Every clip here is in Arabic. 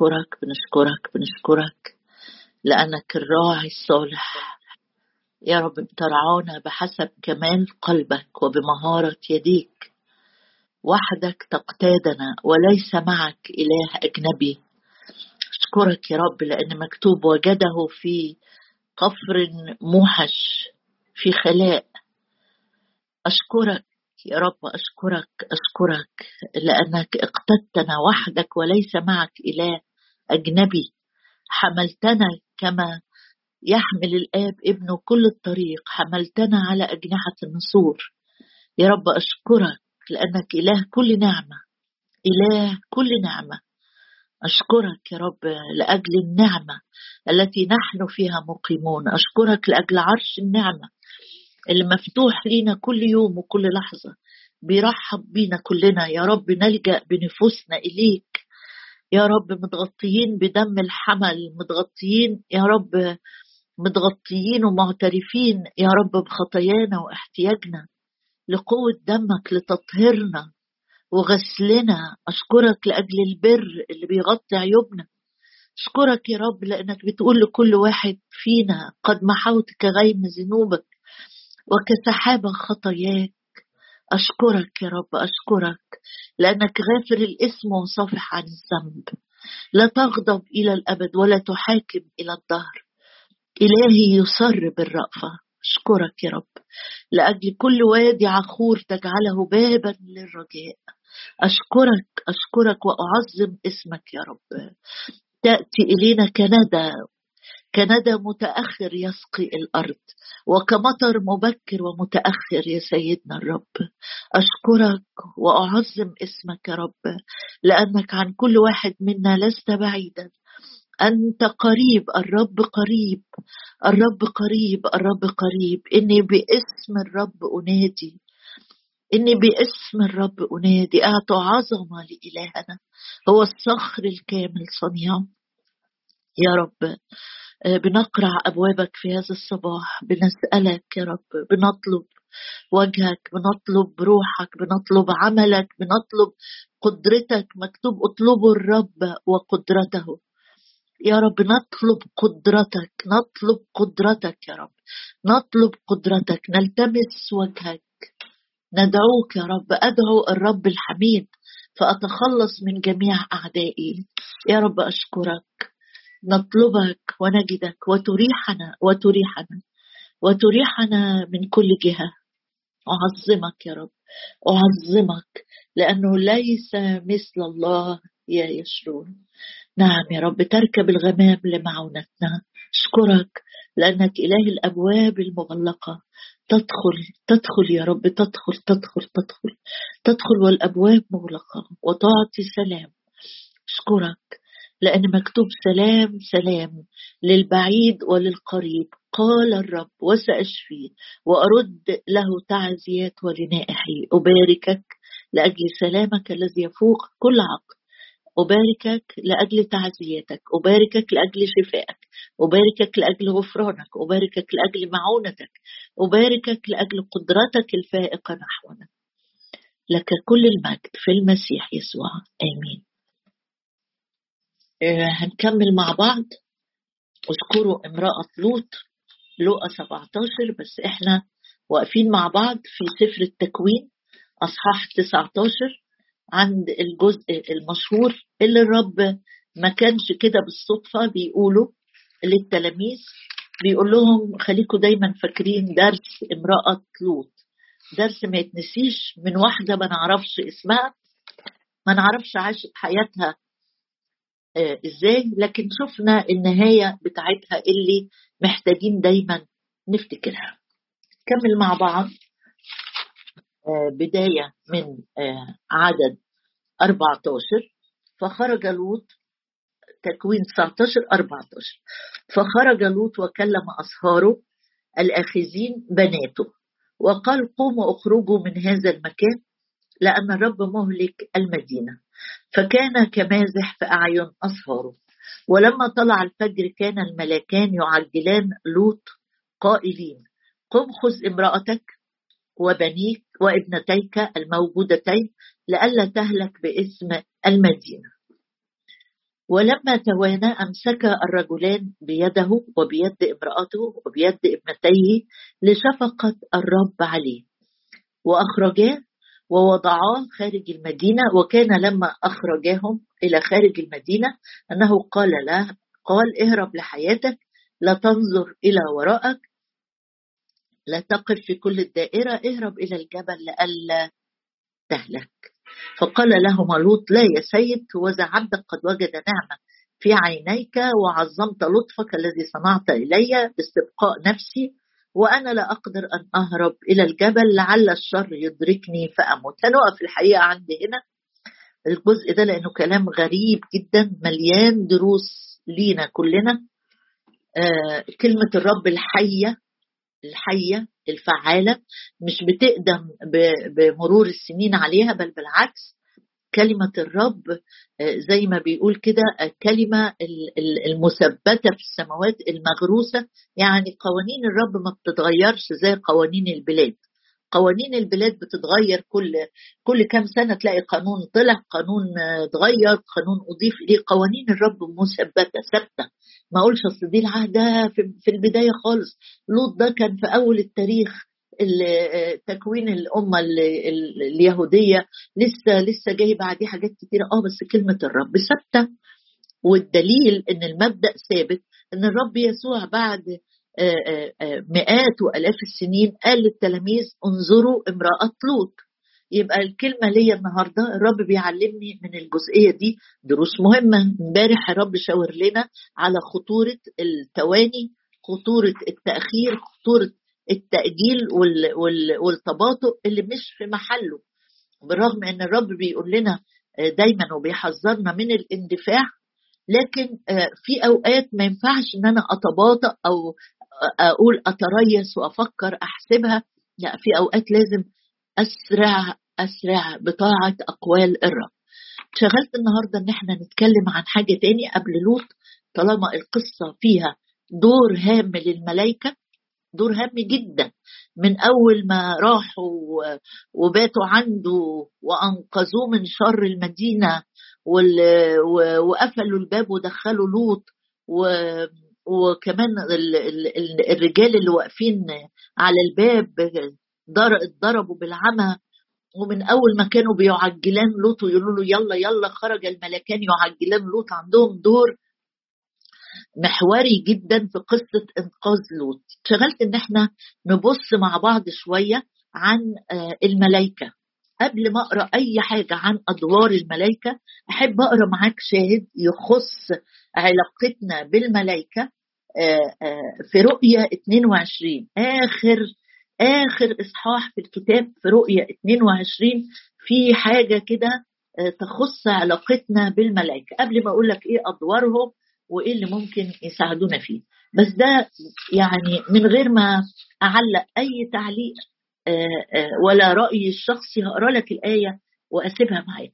بنشكرك بنشكرك بنشكرك لأنك الراعي الصالح. يا رب بترعانا بحسب كمال قلبك وبمهارة يديك. وحدك تقتادنا وليس معك إله أجنبي. أشكرك يا رب لأن مكتوب وجده في قفر موحش في خلاء. أشكرك يا رب أشكرك أشكرك لأنك اقتدتنا وحدك وليس معك إله أجنبي. حملتنا كما يحمل الآب ابنه كل الطريق. حملتنا على أجنحة النسور. يا رب أشكرك لأنك إله كل نعمة. إله كل نعمة. أشكرك يا رب لأجل النعمة التي نحن فيها مقيمون. أشكرك لأجل عرش النعمة اللي مفتوح لينا كل يوم وكل لحظة. بيرحب بينا كلنا. يا رب نلجأ بنفوسنا إليك. يا رب متغطيين بدم الحمل متغطيين يا رب متغطيين ومعترفين يا رب بخطايانا واحتياجنا لقوة دمك لتطهيرنا وغسلنا. أشكرك لأجل البر اللي بيغطي عيوبنا. أشكرك يا رب لأنك بتقول لكل واحد فينا قد محوت كغيم ذنوبك وكسحابة خطاياك. أشكرك يا رب أشكرك لأنك غافر الإسم وصافح عن الذنب. لا تغضب إلى الأبد ولا تحاكم إلى الدهر. إلهي يصر بالرأفة. أشكرك يا رب لأجل كل وادي عخور تجعله بابا للرجاء. أشكرك أشكرك وأعظم اسمك يا رب. تأتي إلينا كندى كندى متأخر يسقي الأرض وكمطر مبكر ومتأخر يا سيدنا الرب. أشكرك وأعظم اسمك يا رب لأنك عن كل واحد منا لست بعيدا. أنت قريب الرب قريب الرب قريب الرب قريب. إني باسم الرب أنادي إني باسم الرب أنادي. أعطى عظمة لإلهنا هو الصخر الكامل صنيعه يا رب بنقرع أبوابك في هذا الصباح بنسألك يا رب بنطلب وجهك بنطلب روحك بنطلب عملك بنطلب قدرتك مكتوب اطلبوا الرب وقدرته. يا رب نطلب قدرتك نطلب قدرتك يا رب نطلب قدرتك نلتمس وجهك. ندعوك يا رب أدعو الرب الحميد فأتخلص من جميع أعدائي. يا رب أشكرك. نطلبك ونجدك وتريحنا وتريحنا وتريحنا من كل جهة. أعظمك يا رب أعظمك لأنه ليس مثل الله يا يشرون نعم يا رب تركب الغمام لمعونتنا. أشكرك لأنك إله الأبواب المغلقة. تدخل تدخل يا رب تدخل تدخل تدخل تدخل والأبواب مغلقة وتعطي سلام. أشكرك لأن مكتوب سلام سلام للبعيد وللقريب. قال الرب وسأشفيه وأرد له تعزيات ولنائحي. أباركك لأجل سلامك الذي يفوق كل عقل. أباركك لأجل تعزيتك أباركك لأجل شفائك. أباركك لأجل غفرانك. أباركك لأجل معونتك. أباركك لأجل قدرتك الفائقة نحونا. لك كل المجد في المسيح يسوع. آمين. هنكمل مع بعض. اذكروا امرأة لوط لوقا 17 بس إحنا واقفين مع بعض في سفر التكوين أصحاح 19 عند الجزء المشهور اللي الرب ما كانش كده بالصدفة بيقولوا للتلاميذ بيقول لهم خليكم دايما فاكرين درس امرأة لوط. درس ما يتنسيش من واحدة ما نعرفش اسمها ما نعرفش عاشت حياتها آه إزاي؟ لكن شفنا النهاية بتاعتها اللي محتاجين دايما نفتكرها. كمل مع بعض. آه بداية من آه عدد 14 فخرج لوط تكوين 19 14 فخرج لوط وكلم أصهاره الآخذين بناته وقال قوموا أخرجوا من هذا المكان لأن الرب مهلك المدينة. فكان كمازح في أعين أصهاره ولما طلع الفجر كان الملكان يعجلان لوط قائلين قم خذ امرأتك وبنيك وابنتيك الموجودتين لئلا تهلك باسم المدينة. ولما توانى أمسك الرجلان بيده وبيد امرأته وبيد ابنتيه لشفقة الرب عليه وأخرجاه ووضعاه خارج المدينة وكان لما أخرجاهم إلى خارج المدينة أنه قال له قال اهرب لحياتك لا تنظر إلى وراءك لا تقف في كل الدائرة اهرب إلى الجبل لئلا تهلك. فقال لهما لوط لا يا سيد وذا عبدك قد وجد نعمة في عينيك وعظمت لطفك الذي صنعت إلي باستبقاء نفسي وأنا لا أقدر أن أهرب إلى الجبل لعل الشر يدركني فأموت. هنقف الحقيقة عندي هنا. الجزء ده لأنه كلام غريب جدا مليان دروس لينا كلنا. آه كلمة الرب الحية الحية الفعالة مش بتقدم بمرور السنين عليها بل بالعكس كلمة الرب آه، زي ما بيقول كده الكلمة المثبتة في السماوات المغروسة يعني قوانين الرب ما بتتغيرش زي قوانين البلاد. قوانين البلاد بتتغير كل كل كام سنة تلاقي قانون طلع قانون اتغير قانون أضيف إليه. قوانين الرب مثبتة ثابتة. ما أقولش أصل دي العهد في البداية خالص. لوط ده كان في أول التاريخ تكوين الأمة اليهودية. لسه لسه جاي بعديه حاجات كتيرة. آه بس كلمة الرب ثابتة. والدليل إن المبدأ ثابت إن الرب يسوع بعد آه، آه، آه، مئات وآلاف السنين قال للتلاميذ انظروا امرأة لوط. يبقى الكلمة ليا النهارده الرب بيعلمني من الجزئية دي دروس مهمة. امبارح الرب شاور لنا على خطورة التواني خطورة التأخير خطورة التأجيل والتباطؤ اللي مش في محله. بالرغم إن الرب بيقول لنا دايما وبيحذرنا من الاندفاع لكن في أوقات ما ينفعش إن أنا أتباطأ أو أقول اتريث وأفكر أحسبها. لا في أوقات لازم أسرع أسرع بطاعة أقوال الرب. شغلت النهارده إن إحنا نتكلم عن حاجة تاني قبل لوط طالما القصة فيها دور هام للملائكة. دور هام جدا. من أول ما راحوا وباتوا عنده وأنقذوه من شر المدينة وقفلوا الباب ودخلوا لوط وكمان الرجال اللي واقفين على الباب ضربوا بالعمى. ومن أول ما كانوا بيعجلان لوط ويقولوا له يلا يلا خرج الملكان يعجلان لوط عندهم دور محوري جدا في قصة إنقاذ لوط. شغلت إن إحنا نبص مع بعض شوية عن آه، الملائكه قبل ما أقرأ أي حاجة عن أدوار الملائكه أحب أقرأ معاك شاهد يخص علاقتنا بالملائكه آه، آه، في رؤية 22 آخر آخر إصحاح في الكتاب في رؤية 22 في حاجة كده تخص علاقتنا بالملائكة قبل ما أقول لك إيه أدوارهم وإيه اللي ممكن يساعدونا فيه. بس ده يعني من غير ما أعلق أي تعليق ولا رأيي الشخصي هقرا لك الآية وأسيبها معاك.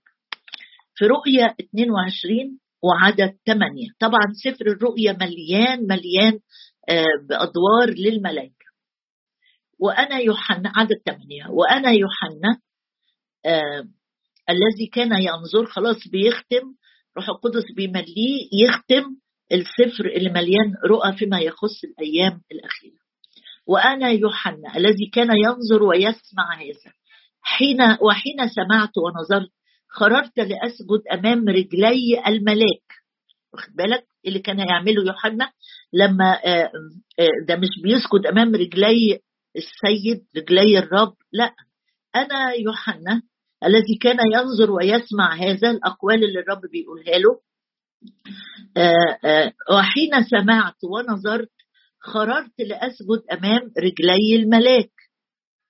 في رؤية 22 وعدد ثمانية طبعا سفر الرؤيا مليان مليان آه، بأدوار للملائكة. وأنا يوحنا عدد ثمانية وأنا يوحنا آه الذي كان ينظر خلاص بيختم روح القدس بيمليه يختم السفر اللي مليان رؤى فيما يخص الأيام الأخيرة. وأنا يوحنا الذي كان ينظر ويسمع هذا. حين وحين سمعت ونظرت خررت لأسجد أمام رجلي الملاك. واخد بالك؟ اللي كان هيعمله يوحنا لما آه، آه، ده مش بيسجد أمام رجلي السيد رجلي الرب لا. أنا يوحنا الذي كان ينظر ويسمع هذا الأقوال اللي الرب بيقولها له آه، وحين سمعت ونظرت خررت لأسجد أمام رجلي الملاك.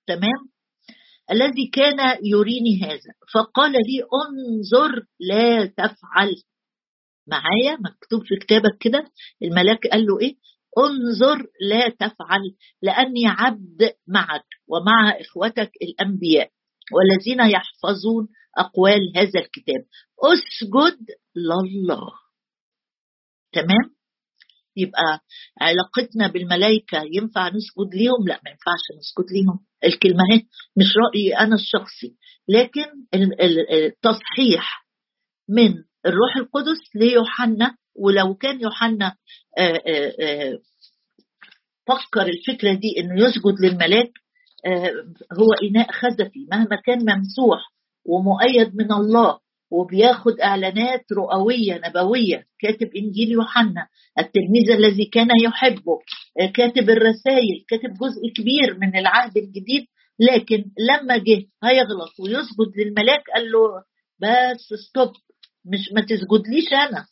تمام؟ الذي كان يريني هذا. فقال لي انظر لا تفعل. معايا؟ مكتوب في كتابك كده. الملاك قال له إيه؟ انظر لا تفعل لأني عبد معك ومع إخوتك الأنبياء والذين يحفظون أقوال هذا الكتاب. أسجد لله. تمام؟ يبقى علاقتنا بالملائكة ينفع نسجد ليهم؟ لا ما ينفعش نسجد ليهم. الكلمة هي مش رأيي أنا الشخصي. لكن التصحيح من الروح القدس ليوحنا ولو كان يوحنا آه، آه، آه، فكر الفكرة دي إنه يسجد للملاك هو إناء خزفي مهما كان ممسوح. ومؤيد من الله وبياخد إعلانات رؤوية نبوية. كاتب إنجيل يوحنا التلميذ الذي كان يحبه كاتب الرسائل كاتب جزء كبير من العهد الجديد لكن لما جه هيغلط ويسجد للملاك قال له بس ستوب مش ما تسجدليش أنا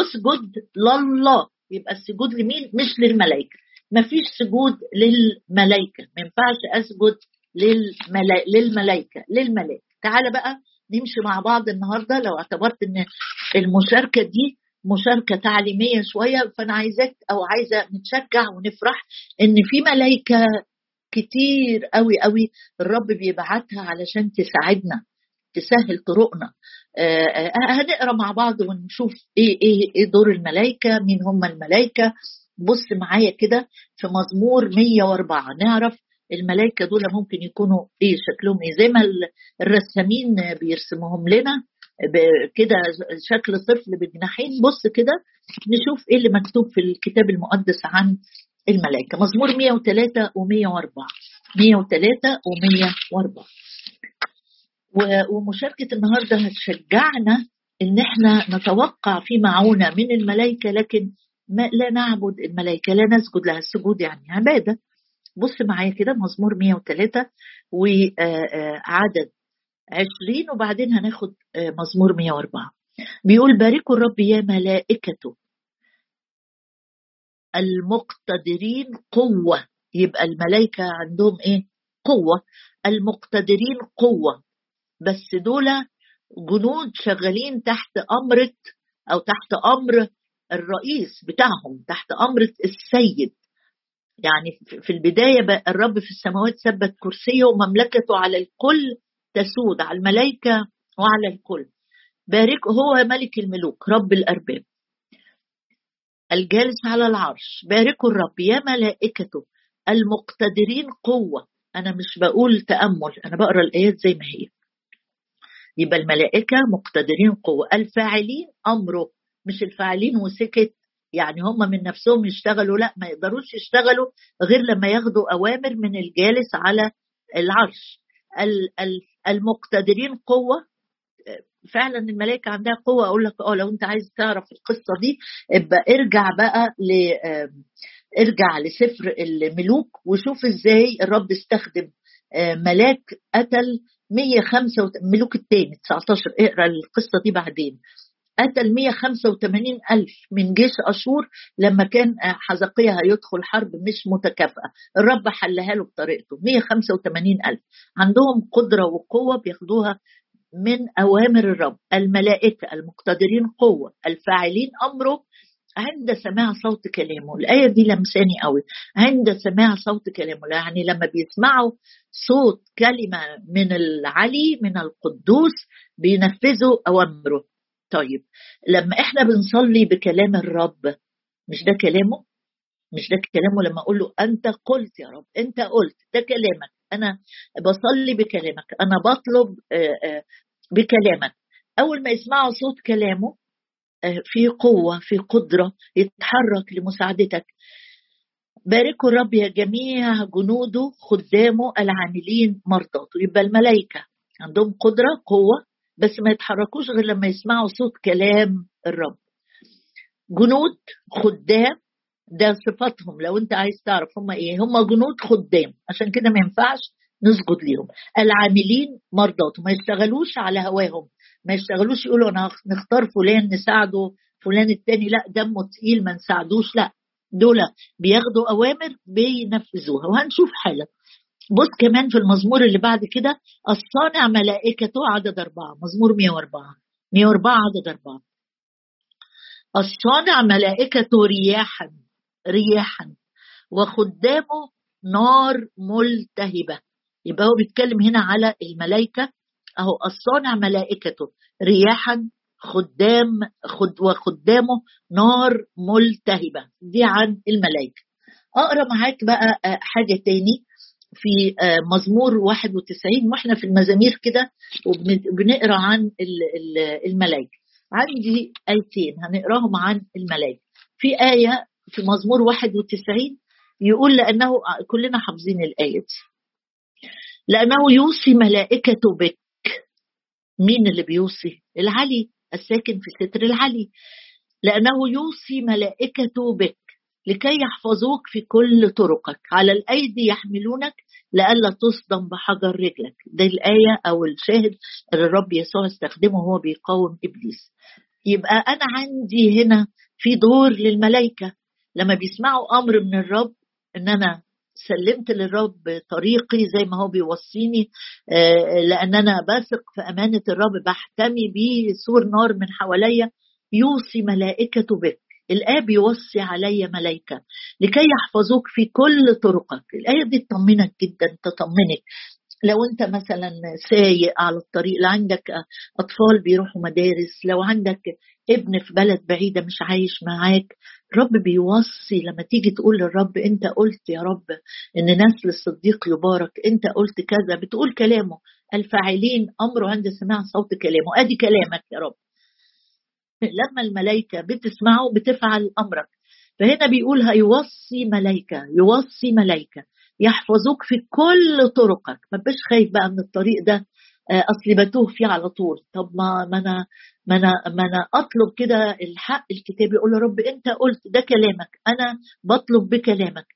اسجد لله. يبقى السجود لمين؟ مش للملائكة. ما فيش سجود للملائكة. ما ينفعش أسجد للملا... للملائكة للملائكة. تعالى بقى نمشي مع بعض النهارده. لو اعتبرت إن المشاركة دي مشاركة تعليمية شوية فأنا عايزاك أو عايزة نتشجع ونفرح إن في ملائكه كتير قوي قوي الرب بيبعتها علشان تساعدنا تسهل طرقنا. آه، آه، هنقرأ مع بعض ونشوف إيه إيه إيه دور الملائكه مين هم الملائكه بص معايا كده في مزمور 104 نعرف الملائكة دول ممكن يكونوا إيه شكلهم إيه زي ما الرسامين بيرسموهم لنا كده شكل طفل بجناحين بص كده نشوف إيه اللي مكتوب في الكتاب المقدس عن الملائكة. مزمور 103 و104 103 و104 ومشاركة النهارده هتشجعنا إن إحنا نتوقع في معونة من الملائكة لكن ما لا نعبد الملائكة لا نسجد لها السجود يعني عبادة. بص معايا كده مزمور 103 وعدد 20 وبعدين هناخد مزمور 104 بيقول باركوا الرب يا ملائكته المقتدرين قوة. يبقى الملائكة عندهم إيه؟ قوة. المقتدرين قوة. بس دول جنود شغالين تحت أمرة أو تحت أمر الرئيس بتاعهم تحت أمر السيد. يعني في البداية الرب في السماوات ثبت كرسيه ومملكته على الكل تسود على الملائكة وعلى الكل. بارك هو ملك الملوك رب الأرباب. الجالس على العرش. باركوا الرب. يا ملائكته المقتدرين قوة. أنا مش بقول تأمل أنا بقرأ الآيات زي ما هي. يبقى الملائكة مقتدرين قوة. الفاعلين أمره مش الفاعلين وسكت يعني هم من نفسهم يشتغلوا لا ما يقدروش يشتغلوا غير لما ياخدوا أوامر من الجالس على العرش. المقتدرين قوة فعلا الملائكة عندها قوة. أقول لك آه لو أنت عايز تعرف القصة دي ابقى ارجع بقى ل ارجع لسفر الملوك وشوف إزاي الرب استخدم ملاك قتل 105 ملوك الثاني 19 اقرأ القصة دي بعدين. قتل 185 ألف من جيش أشور لما كان حزقية هيدخل حرب مش متكافئة. الرب حلها له بطريقته. 185 ألف. عندهم قدرة وقوة بياخدوها من أوامر الرب. الملائكة المقتدرين قوة. الفاعلين أمره. عند سماع صوت كلامه. الآية دي لمساني قوي. عند سماع صوت كلامه. يعني لما بيسمعوا صوت كلمة من العلي من القدوس بينفذوا أوامره. طيب لما إحنا بنصلي بكلام الرب مش ده كلامه؟ مش ده كلامه لما أقول له أنت قلت يا رب أنت قلت ده كلامك أنا بصلي بكلامك أنا بطلب بكلامك. أول ما يسمعوا صوت كلامه في قوة في قدرة يتحرك لمساعدتك. باركوا الرب يا جميع جنوده خدامه العاملين مرضاته. يبقى الملائكة عندهم قدرة قوة بس ما يتحركوش غير لما يسمعوا صوت كلام الرب. جنود خدام ده صفاتهم. لو انت عايز تعرف هم إيه هم جنود خدام. عشان كده ما ينفعش نسجد ليهم. العاملين مرضاته ما يشتغلوش على هواهم. ما يشتغلوش يقولوا أنا نختار فلان نساعده فلان التاني. لا دمه تقيل ما نساعدوش. لا دول بياخدوا أوامر بينفذوها. وهنشوف حالا بص كمان في المزمور اللي بعد كده الصانع ملائكته عدد أربعة مزمور 104 104 عدد أربعة. الصانع ملائكته رياحا رياحا وخدامه نار ملتهبة. يبقى هو بيتكلم هنا على الملائكة. أهو الصانع ملائكته رياحا خدام خد وخدامه نار ملتهبة. دي عن الملائكة. أقرأ معاك بقى حاجة تاني. في مزمور 91 وإحنا في المزامير كده وبنقرأ عن الملائكه عندي آيتين هنقراهم عن الملائكة في آية في مزمور 91 يقول لأنه كلنا حافظين الآية. دي لأنه يوصي ملائكته بك. مين اللي بيوصي؟ العلي الساكن في ستر العلي. لأنه يوصي ملائكته بك. لكي يحفظوك في كل طرقك. على الأيدي يحملونك لئلا تصدم بحجر رجلك. دي الآية أو الشاهد اللي الرب يسوع استخدمه وهو بيقاوم إبليس. يبقى أنا عندي هنا في دور للملائكة. لما بيسمعوا أمر من الرب إن أنا سلمت للرب طريقي زي ما هو بيوصيني آه، لأن أنا بثق في أمانة الرب بحتمي بيه سور نار من حواليا يوصي ملائكته بك. الآب يوصي علي ملائكة لكي يحفظوك في كل طرقك. الآية دي تطمنك جدا تطمنك. لو أنت مثلا سايق على الطريق لو عندك أطفال بيروحوا مدارس لو عندك ابن في بلد بعيدة مش عايش معاك رب بيوصي. لما تيجي تقول للرب أنت قلت يا رب إن نسل الصديق يبارك. أنت قلت كذا. بتقول كلامه. الفاعلين أمره عند سماع صوت كلامه. أدي كلامك يا رب. لما الملائكة بتسمعه بتفعل أمرك. فهنا بيقول هيوصي ملائكة يوصي ملائكة يحفظوك في كل طرقك. ما تبقاش خايف بقى من الطريق ده آه، اصلي بتوه فيه على طول. طب ما ما أنا ما أنا ما أنا أطلب كده الحق الكتاب يقول يا رب أنت قلت ده كلامك أنا بطلب بكلامك.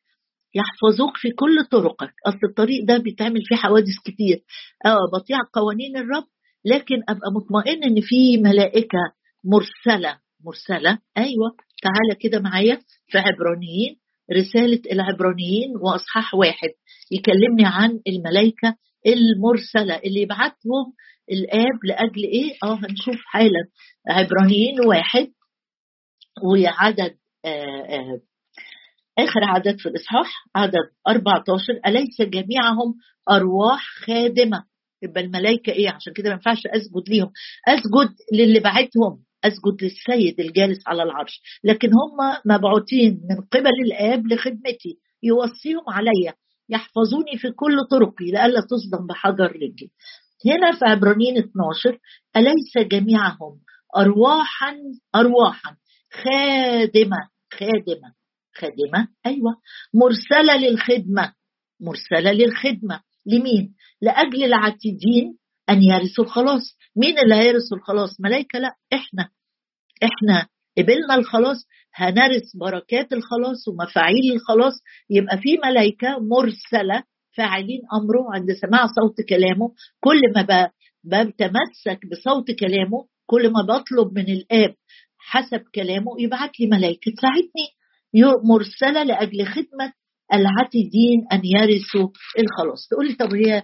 يحفظوك في كل طرقك. أصل الطريق ده بيتعمل فيه حوادث كتير. آه بطيع قوانين الرب لكن أبقى مطمئن إن في ملائكة مرسلة. مرسلة. أيوه. تعالى كده معايا في عبرانيين. رسالة العبرانيين وإصحاح واحد. يكلمني عن الملائكة المرسلة. اللي يبعتهم الآب لأجل إيه؟ آه هنشوف حالا. عبرانيين واحد وعدد آه آه آخر عدد في الإصحاح. عدد 14 أليس جميعهم أرواح خادمة؟ يبقى الملائكة إيه؟ عشان كده ما ينفعش أسجد ليهم. أسجد للي بعتهم. أسجد للسيد الجالس على العرش. لكن هم مبعوثين من قبل الآب لخدمتي. يوصيهم عليا يحفظوني في كل طرقي لئلا تصدم بحجر رجلي. هنا في عبرانيين 12 أليس جميعهم أرواحا أرواحا؟ خادمة خادمة خادمة أيوة. مرسلة للخدمة مرسلة للخدمة. لمين؟ لأجل العتيدين أن يرثوا الخلاص مين اللي هيرثوا الخلاص؟ ملائكة لا. إحنا. إحنا. قبلنا الخلاص. هنرث بركات الخلاص ومفاعيل الخلاص. يبقى في ملائكة مرسلة فاعلين أمره عند سماع صوت كلامه. كل ما بتمسك بصوت كلامه كل ما بطلب من الآب حسب كلامه يبعت لي ملائكة تساعدني. مرسلة لأجل خدمة العتيدين أن يرثوا الخلاص. تقول لي طب هي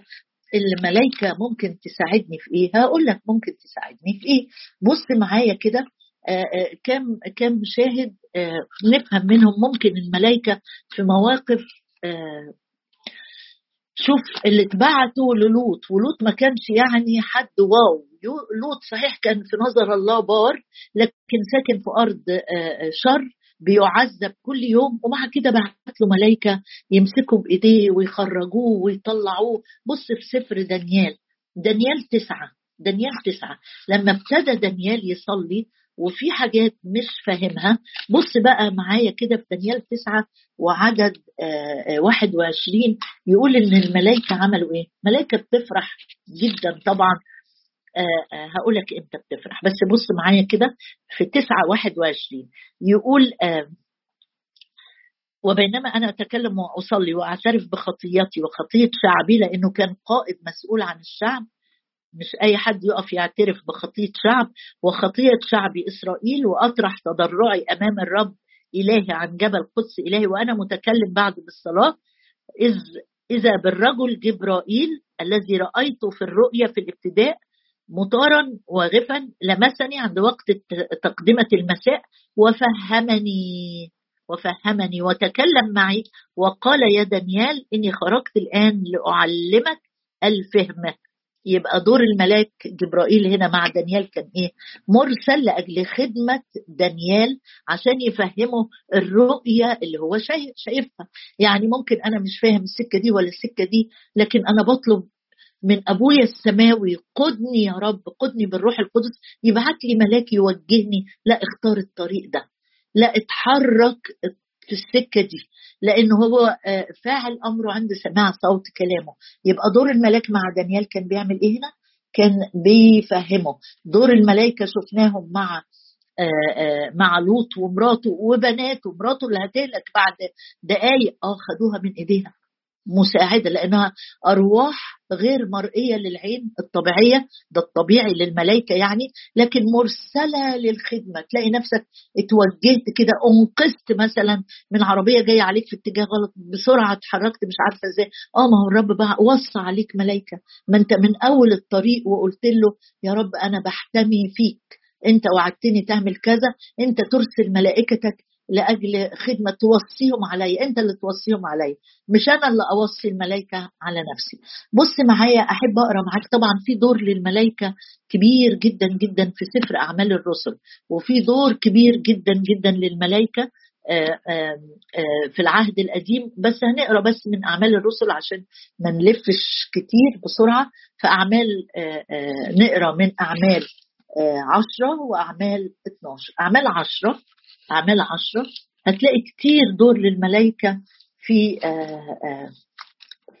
الملائكة ممكن تساعدني في إيه؟ هقول لك ممكن تساعدني في إيه؟ بص معايا كده آه، آه، كم كم شاهد آه، نفهم منهم ممكن الملائكة في مواقف شوف اللي اتبعتوا للوط ولوط ما كانش يعني حد واو لوط صحيح كان في نظر الله بار لكن ساكن في أرض شر بيعذب كل يوم ومع كده بعت له ملائكه يمسكوا بايديه ويخرجوه ويطلعوه. بص في سفر دانيال دانيال تسعة دانيال تسعة. لما ابتدى دانيال يصلي وفي حاجات مش فاهمها بص بقى معايا كده في دانيال تسعة وعدد آه، آه، واحد وعشرين يقول إن الملائكة عملوا إيه؟ ملائكة بتفرح جدا طبعا. هقول لك إمتى بتفرح. بس بص معايا كده في تسعة واحد وعشرين. يقول وبينما أنا أتكلم وأصلي وأعترف بخطيتي وخطية شعبي لأنه كان قائد مسؤول عن الشعب. مش أي حد يقف يعترف بخطية شعب. وخطية شعب إسرائيل وأطرح تضرعي أمام الرب إلهي عن جبل قدس إلهي. وأنا متكلم بعد بالصلاة. إذ إذا بالرجل جبرائيل الذي رأيته في الرؤيا في الابتداء مطارا واغفا لمسني عند وقت تقدمة المساء وفهمني وفهمني وتكلم معي وقال يا دانيال إني خرجت الآن لأعلمك الفهم. يبقى دور الملاك جبرائيل هنا مع دانيال كان إيه؟ مرسل لأجل خدمة دانيال عشان يفهمه الرؤية اللي هو شايفها. يعني ممكن أنا مش فاهم السكة دي ولا السكة دي لكن أنا بطلب من ابويا السماوي قدني يا رب قدني بالروح القدس يبعت لي ملاك يوجهني لا اختار الطريق ده لا اتحرك في السكة دي لأنه هو آه، فاعل أمره عند سماع صوت كلامه. يبقى دور الملاك مع دانيال كان بيعمل إيه هنا؟ كان بيفهمه. دور الملائكة شفناهم مع آه، آه، مع لوط ومراته وبناته مراته اللي هتهلك بعد دقايق. آه خدوها من ايديها مساعدة لأنها أرواح غير مرئية للعين الطبيعية ده الطبيعي للملائكة يعني لكن مرسلة للخدمة. تلاقي نفسك اتوجهت كده أنقذت مثلا من عربية جاية عليك في اتجاه غلط بسرعة اتحركت مش عارفة إزاي. آه ما هو الرب بقى وصى عليك ملائكة. ما أنت من أول الطريق وقلت له يا رب أنا بحتمي فيك. أنت وعدتني تعمل كذا. أنت ترسل ملائكتك لأجل خدمة توصيهم علي. أنت اللي توصيهم علي. مش أنا اللي أوصي الملائكة على نفسي. بص معايا أحب أقرأ معاك. طبعا في دور للملائكة كبير جدا جدا في سفر أعمال الرسل وفي دور كبير جدا جدا للملائكة آه، آه، آه، في العهد القديم. بس هنقرأ بس من أعمال الرسل عشان ما نلفش كتير بسرعة. في أعمال نقرأ من أعمال عشرة وأعمال 12 أعمال عشرة أعمال عشرة هتلاقي كتير دور للملائكة في آه، آه،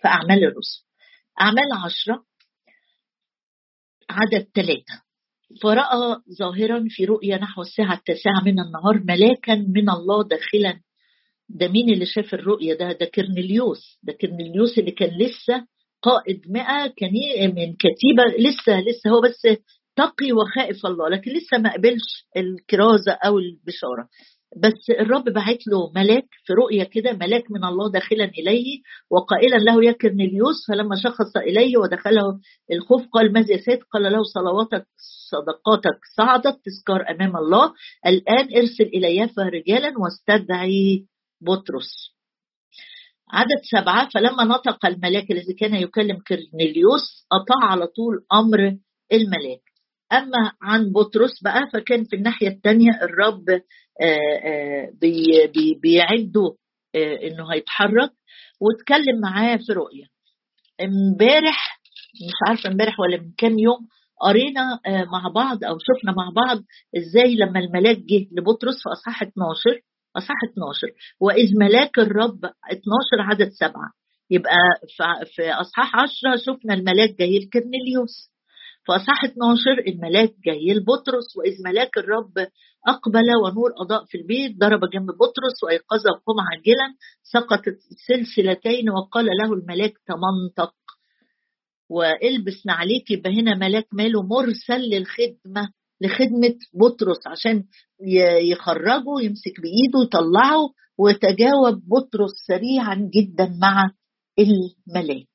في أعمال الرسل. أعمال عشرة عدد ثلاثة. فرأى ظاهرا في رؤيا نحو الساعة التاسعة من النهار ملاكا من الله داخلا. ده مين اللي شاف الرؤيا؟ ده ده كرنليوس. ده كرنليوس اللي كان لسه قائد مئة كان من كتيبة لسه لسه هو بس تقي وخائف الله لكن لسه ما قبلش الكرازة أو البشارة. بس الرب بعت له ملاك في رؤية كده ملاك من الله داخلا إليه وقائلا له يا كرنليوس فلما شخص إليه ودخله الخوف قال ماذا سيد قال له صلواتك صدقاتك صعدت تذكر أمام الله. الآن ارسل يافا رجالا واستدعي بطرس. عدد سبعة فلما نطق الملاك الذي كان يكلم كرنليوس أطاع على طول أمر الملاك. أما عن بطرس بقى فكان في الناحية الثانية الرب آه، آه، بيعده آه، إنه هيتحرك. واتكلم معاه في رؤية. امبارح مش عارفة امبارح ولا من كام يوم قرينا مع بعض أو شفنا مع بعض إزاي لما الملاك جه لبطرس في أصحاح 12 أصحاح 12 وإذ ملاك الرب 12 عدد سبعة. يبقى في أصحاح 10 شفنا الملاك جاي لكرنيليوس. فأصح 12 الملاك جاي لبطرس وإذ ملاك الرب أقبل ونور أضاء في البيت ضرب جنب بطرس وأيقظه قم عاجلا سقطت سلسلتين وقال له الملاك تمنطق وإلبس نعليك يبقى هنا ملاك ماله مرسل للخدمة لخدمة بطرس عشان يخرجه يمسك بإيده يطلعه وتجاوب بطرس سريعا جدا مع الملاك.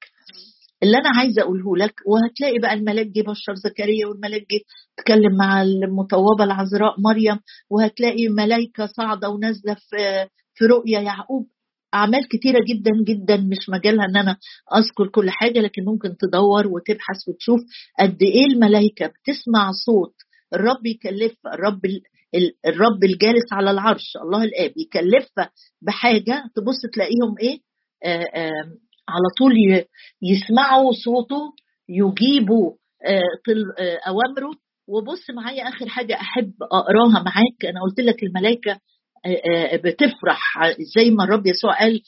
اللي أنا عايزة أقوله لك وهتلاقي بقى الملاك جه بشر زكريا والملاك جه اتكلم مع المطوبه العذراء مريم وهتلاقي ملائكه صاعدة ونازلة في في رؤيا يعقوب. أعمال كتيرة جدا جدا مش مجالها إن أنا أذكر كل حاجة لكن ممكن تدور وتبحث وتشوف قد إيه الملائكه بتسمع صوت الرب يكلف الرب الرب الجالس على العرش الله الآب يكلفها بحاجة تبص تلاقيهم إيه؟ على طول يسمعوا صوته يجيبوا آه، آه، أوامره. وبص معايا آخر حاجة أحب أقراها معاك. أنا قلت لك الملائكه آه، بتفرح. زي ما الرب يسوع قال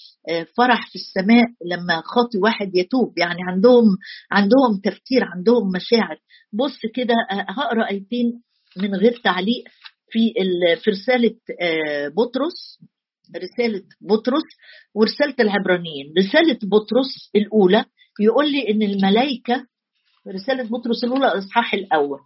فرح في السماء لما خاطي واحد يتوب. يعني عندهم عندهم تفكير عندهم مشاعر. بص كده هقرأ آيتين من غير تعليق في في رسالة بطرس. رسالة بطرس ورسالة العبرانيين. رسالة بطرس الأولى يقول لي إن الملائكة رسالة بطرس الأولى الإصحاح الأول.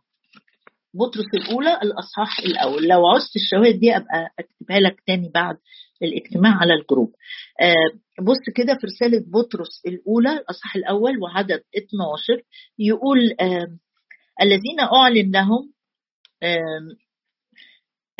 بطرس الأولى الأصحاح الأول. لو عوزت الشواهد دي أبقى أكتبها لك تاني بعد الاجتماع على الجروب. آه بص كده في رسالة بطرس الأولى الأصحاح الأول وعدد 12 يقول آه الذين أعلن لهم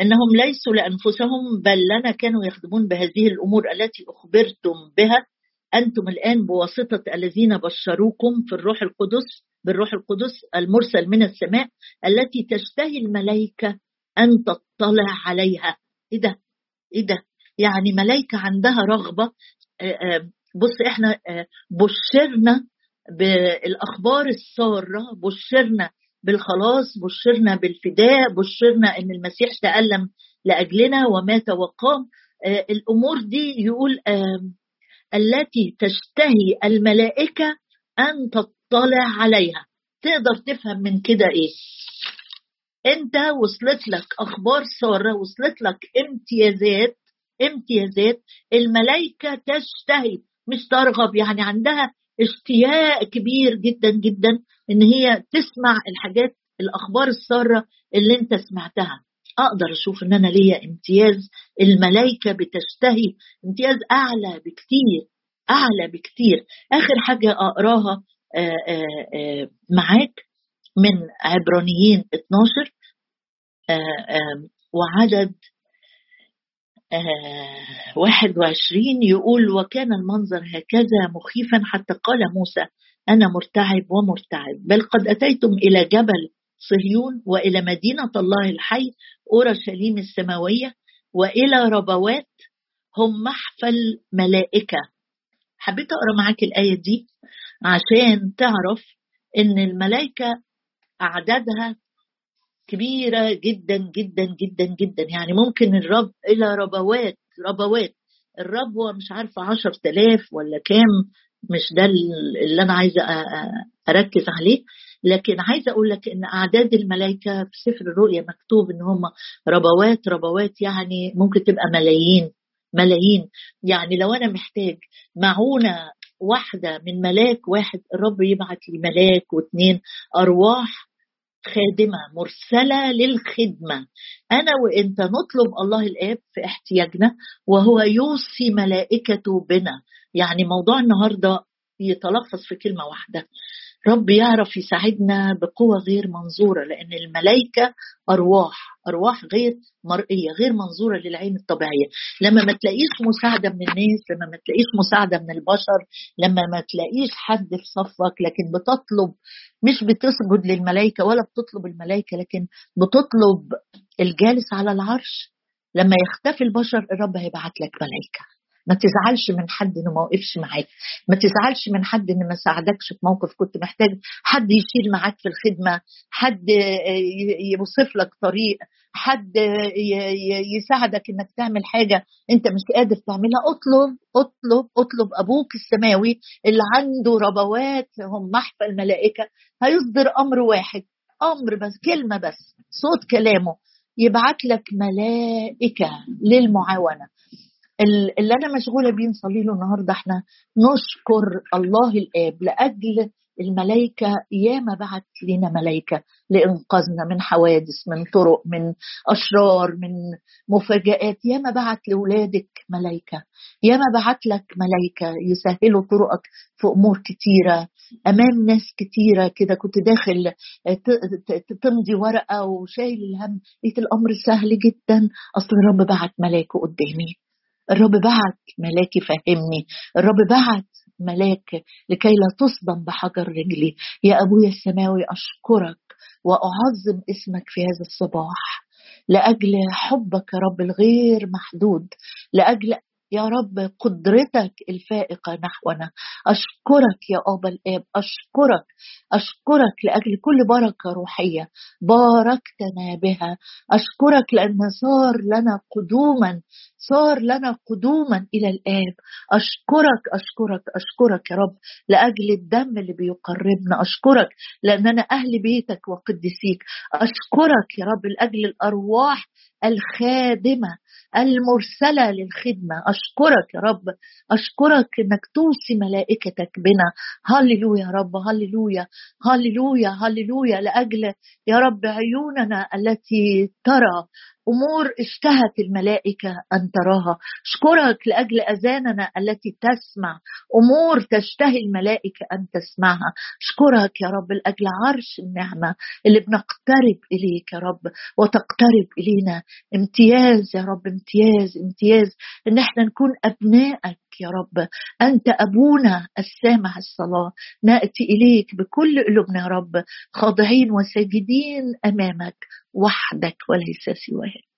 أنهم ليسوا لأنفسهم بل لنا كانوا يخدمون بهذه الأمور التي أخبرتم بها. أنتم الآن بواسطة الذين بشروكم في الروح القدس بالروح القدس المرسل من السماء التي تشتهي الملائكة أن تطلع عليها. إيه ده؟ إيه ده؟ يعني ملائكة عندها رغبة. بص إحنا بشرنا بالأخبار السارة بشرنا بالخلاص بشرنا بالفداء بشرنا إن المسيح تألم لأجلنا ومات وقام. آه، الأمور دي يقول التي تشتهي الملائكة أن تطلع عليها. تقدر تفهم من كده إيه؟ أنت وصلت لك أخبار سارة وصلت لك امتيازات امتيازات الملائكة تشتهي. مش ترغب يعني عندها اشتياق كبير جدا جدا إن هي تسمع الحاجات الأخبار السارة اللي أنت سمعتها. أقدر أشوف إن أنا ليا امتياز الملائكه بتشتهي امتياز أعلى بكتير أعلى بكتير. آخر حاجة أقراها آآ آآ معاك من عبرانيين 12 وعدد واحد وعشرين يقول وكان المنظر هكذا مخيفا حتى قال موسى أنا مرتعب ومرتعب بل قد أتيتم إلى جبل صهيون وإلى مدينة الله الحي أورشليم السماوية وإلى ربوات هم محفل ملائكة. حبيت أقرأ معاك الآية دي عشان تعرف إن الملائكة أعدادها كبيرة جدا جدا جدا جدا. يعني ممكن الرب إلى ربوات ربوات. الربوة مش عارفة عشر تلاف ولا كام مش ده اللي أنا عايزة أركز عليه. لكن عايزة أقول لك إن أعداد الملائكة في سفر الرؤيا مكتوب إن هم ربوات ربوات يعني ممكن تبقى ملايين ملايين. يعني لو أنا محتاج معونة واحدة من ملاك واحد الرب يبعت لي ملاك واثنين أرواح خادمة مرسلة للخدمة. أنا وانت نطلب الله الآب في احتياجنا وهو يوصي ملائكته بنا. يعني موضوع النهارده يتلخص في كلمة واحدة. رب يعرف يساعدنا بقوة غير منظورة لأن الملائكة أرواح أرواح غير مرئية غير منظورة للعين الطبيعية. لما ما تلاقيش مساعدة من الناس لما ما تلاقيش مساعدة من البشر لما ما تلاقيش حد في صفك لكن بتطلب مش بتسجد للملائكة ولا بتطلب الملائكة لكن بتطلب الجالس على العرش. لما يختفي البشر الرب هيبعت لك ملائكة. ما تزعلش من حد إنه ما وقفش معاك. ما تزعلش من حد إنه ما ساعدكش في موقف كنت محتاج حد يشيل معاك في الخدمة حد يوصف لك طريق حد يساعدك إنك تعمل حاجة أنت مش قادر تعملها. اطلب اطلب اطلب أبوك السماوي اللي عنده ربوات هم محفى الملائكة. هيصدر أمر واحد أمر بس كلمة بس صوت كلامه يبعت لك ملائكة للمعاونة. اللي أنا مشغولة بيه نصلي له النهارده إحنا نشكر الله الآب لأجل الملائكة ياما بعت لنا ملائكة لإنقاذنا من حوادث من طرق من أشرار من مفاجآت. ياما بعت لأولادك ملائكة ياما بعت لك ملائكة يسهلوا طرقك في أمور كتيرة أمام ناس كتيرة كده. كنت داخل تمضي ورقة وشايل الهم لقيت الأمر سهل جدا. أصل الرب بعت ملاكه قدامي. الرب بعت ملاك يفهمني الرب بعت ملاك لكي لا تصدم بحجر رجلي. يا أبويا السماوي أشكرك وأعظم اسمك في هذا الصباح. لأجل حبك يا رب الغير محدود. لأجل يا رب قدرتك الفائقة نحونا. أشكرك يا أبا الآب أشكرك أشكرك لأجل كل بركة روحية باركتنا بها. أشكرك لأن صار لنا قدوما صار لنا قدوما إلى الآب أشكرك أشكرك أشكرك يا رب لأجل الدم اللي بيقربنا. أشكرك لأننا أهل بيتك وقدسيك أشكرك يا رب لأجل الأرواح الخادمة المرسلة للخدمة. أشكرك يا رب أشكرك أنك توصي ملائكتك بنا. هللويا يا رب هللويا هللويا هللويا. لأجل يا رب عيوننا التي ترى أمور اشتهت الملائكة أن تراها. اشكرك لأجل أذاننا التي تسمع. أمور تشتهي الملائكة أن تسمعها. اشكرك يا رب لأجل عرش النعمة اللي بنقترب إليك يا رب وتقترب إلينا. امتياز يا رب امتياز امتياز إن إحنا نكون ابنائك يا رب. أنت أبونا السامع الصلاة. نأتي إليك بكل قلوبنا يا رب. خاضعين وساجدين أمامك وحدك وليس سواك.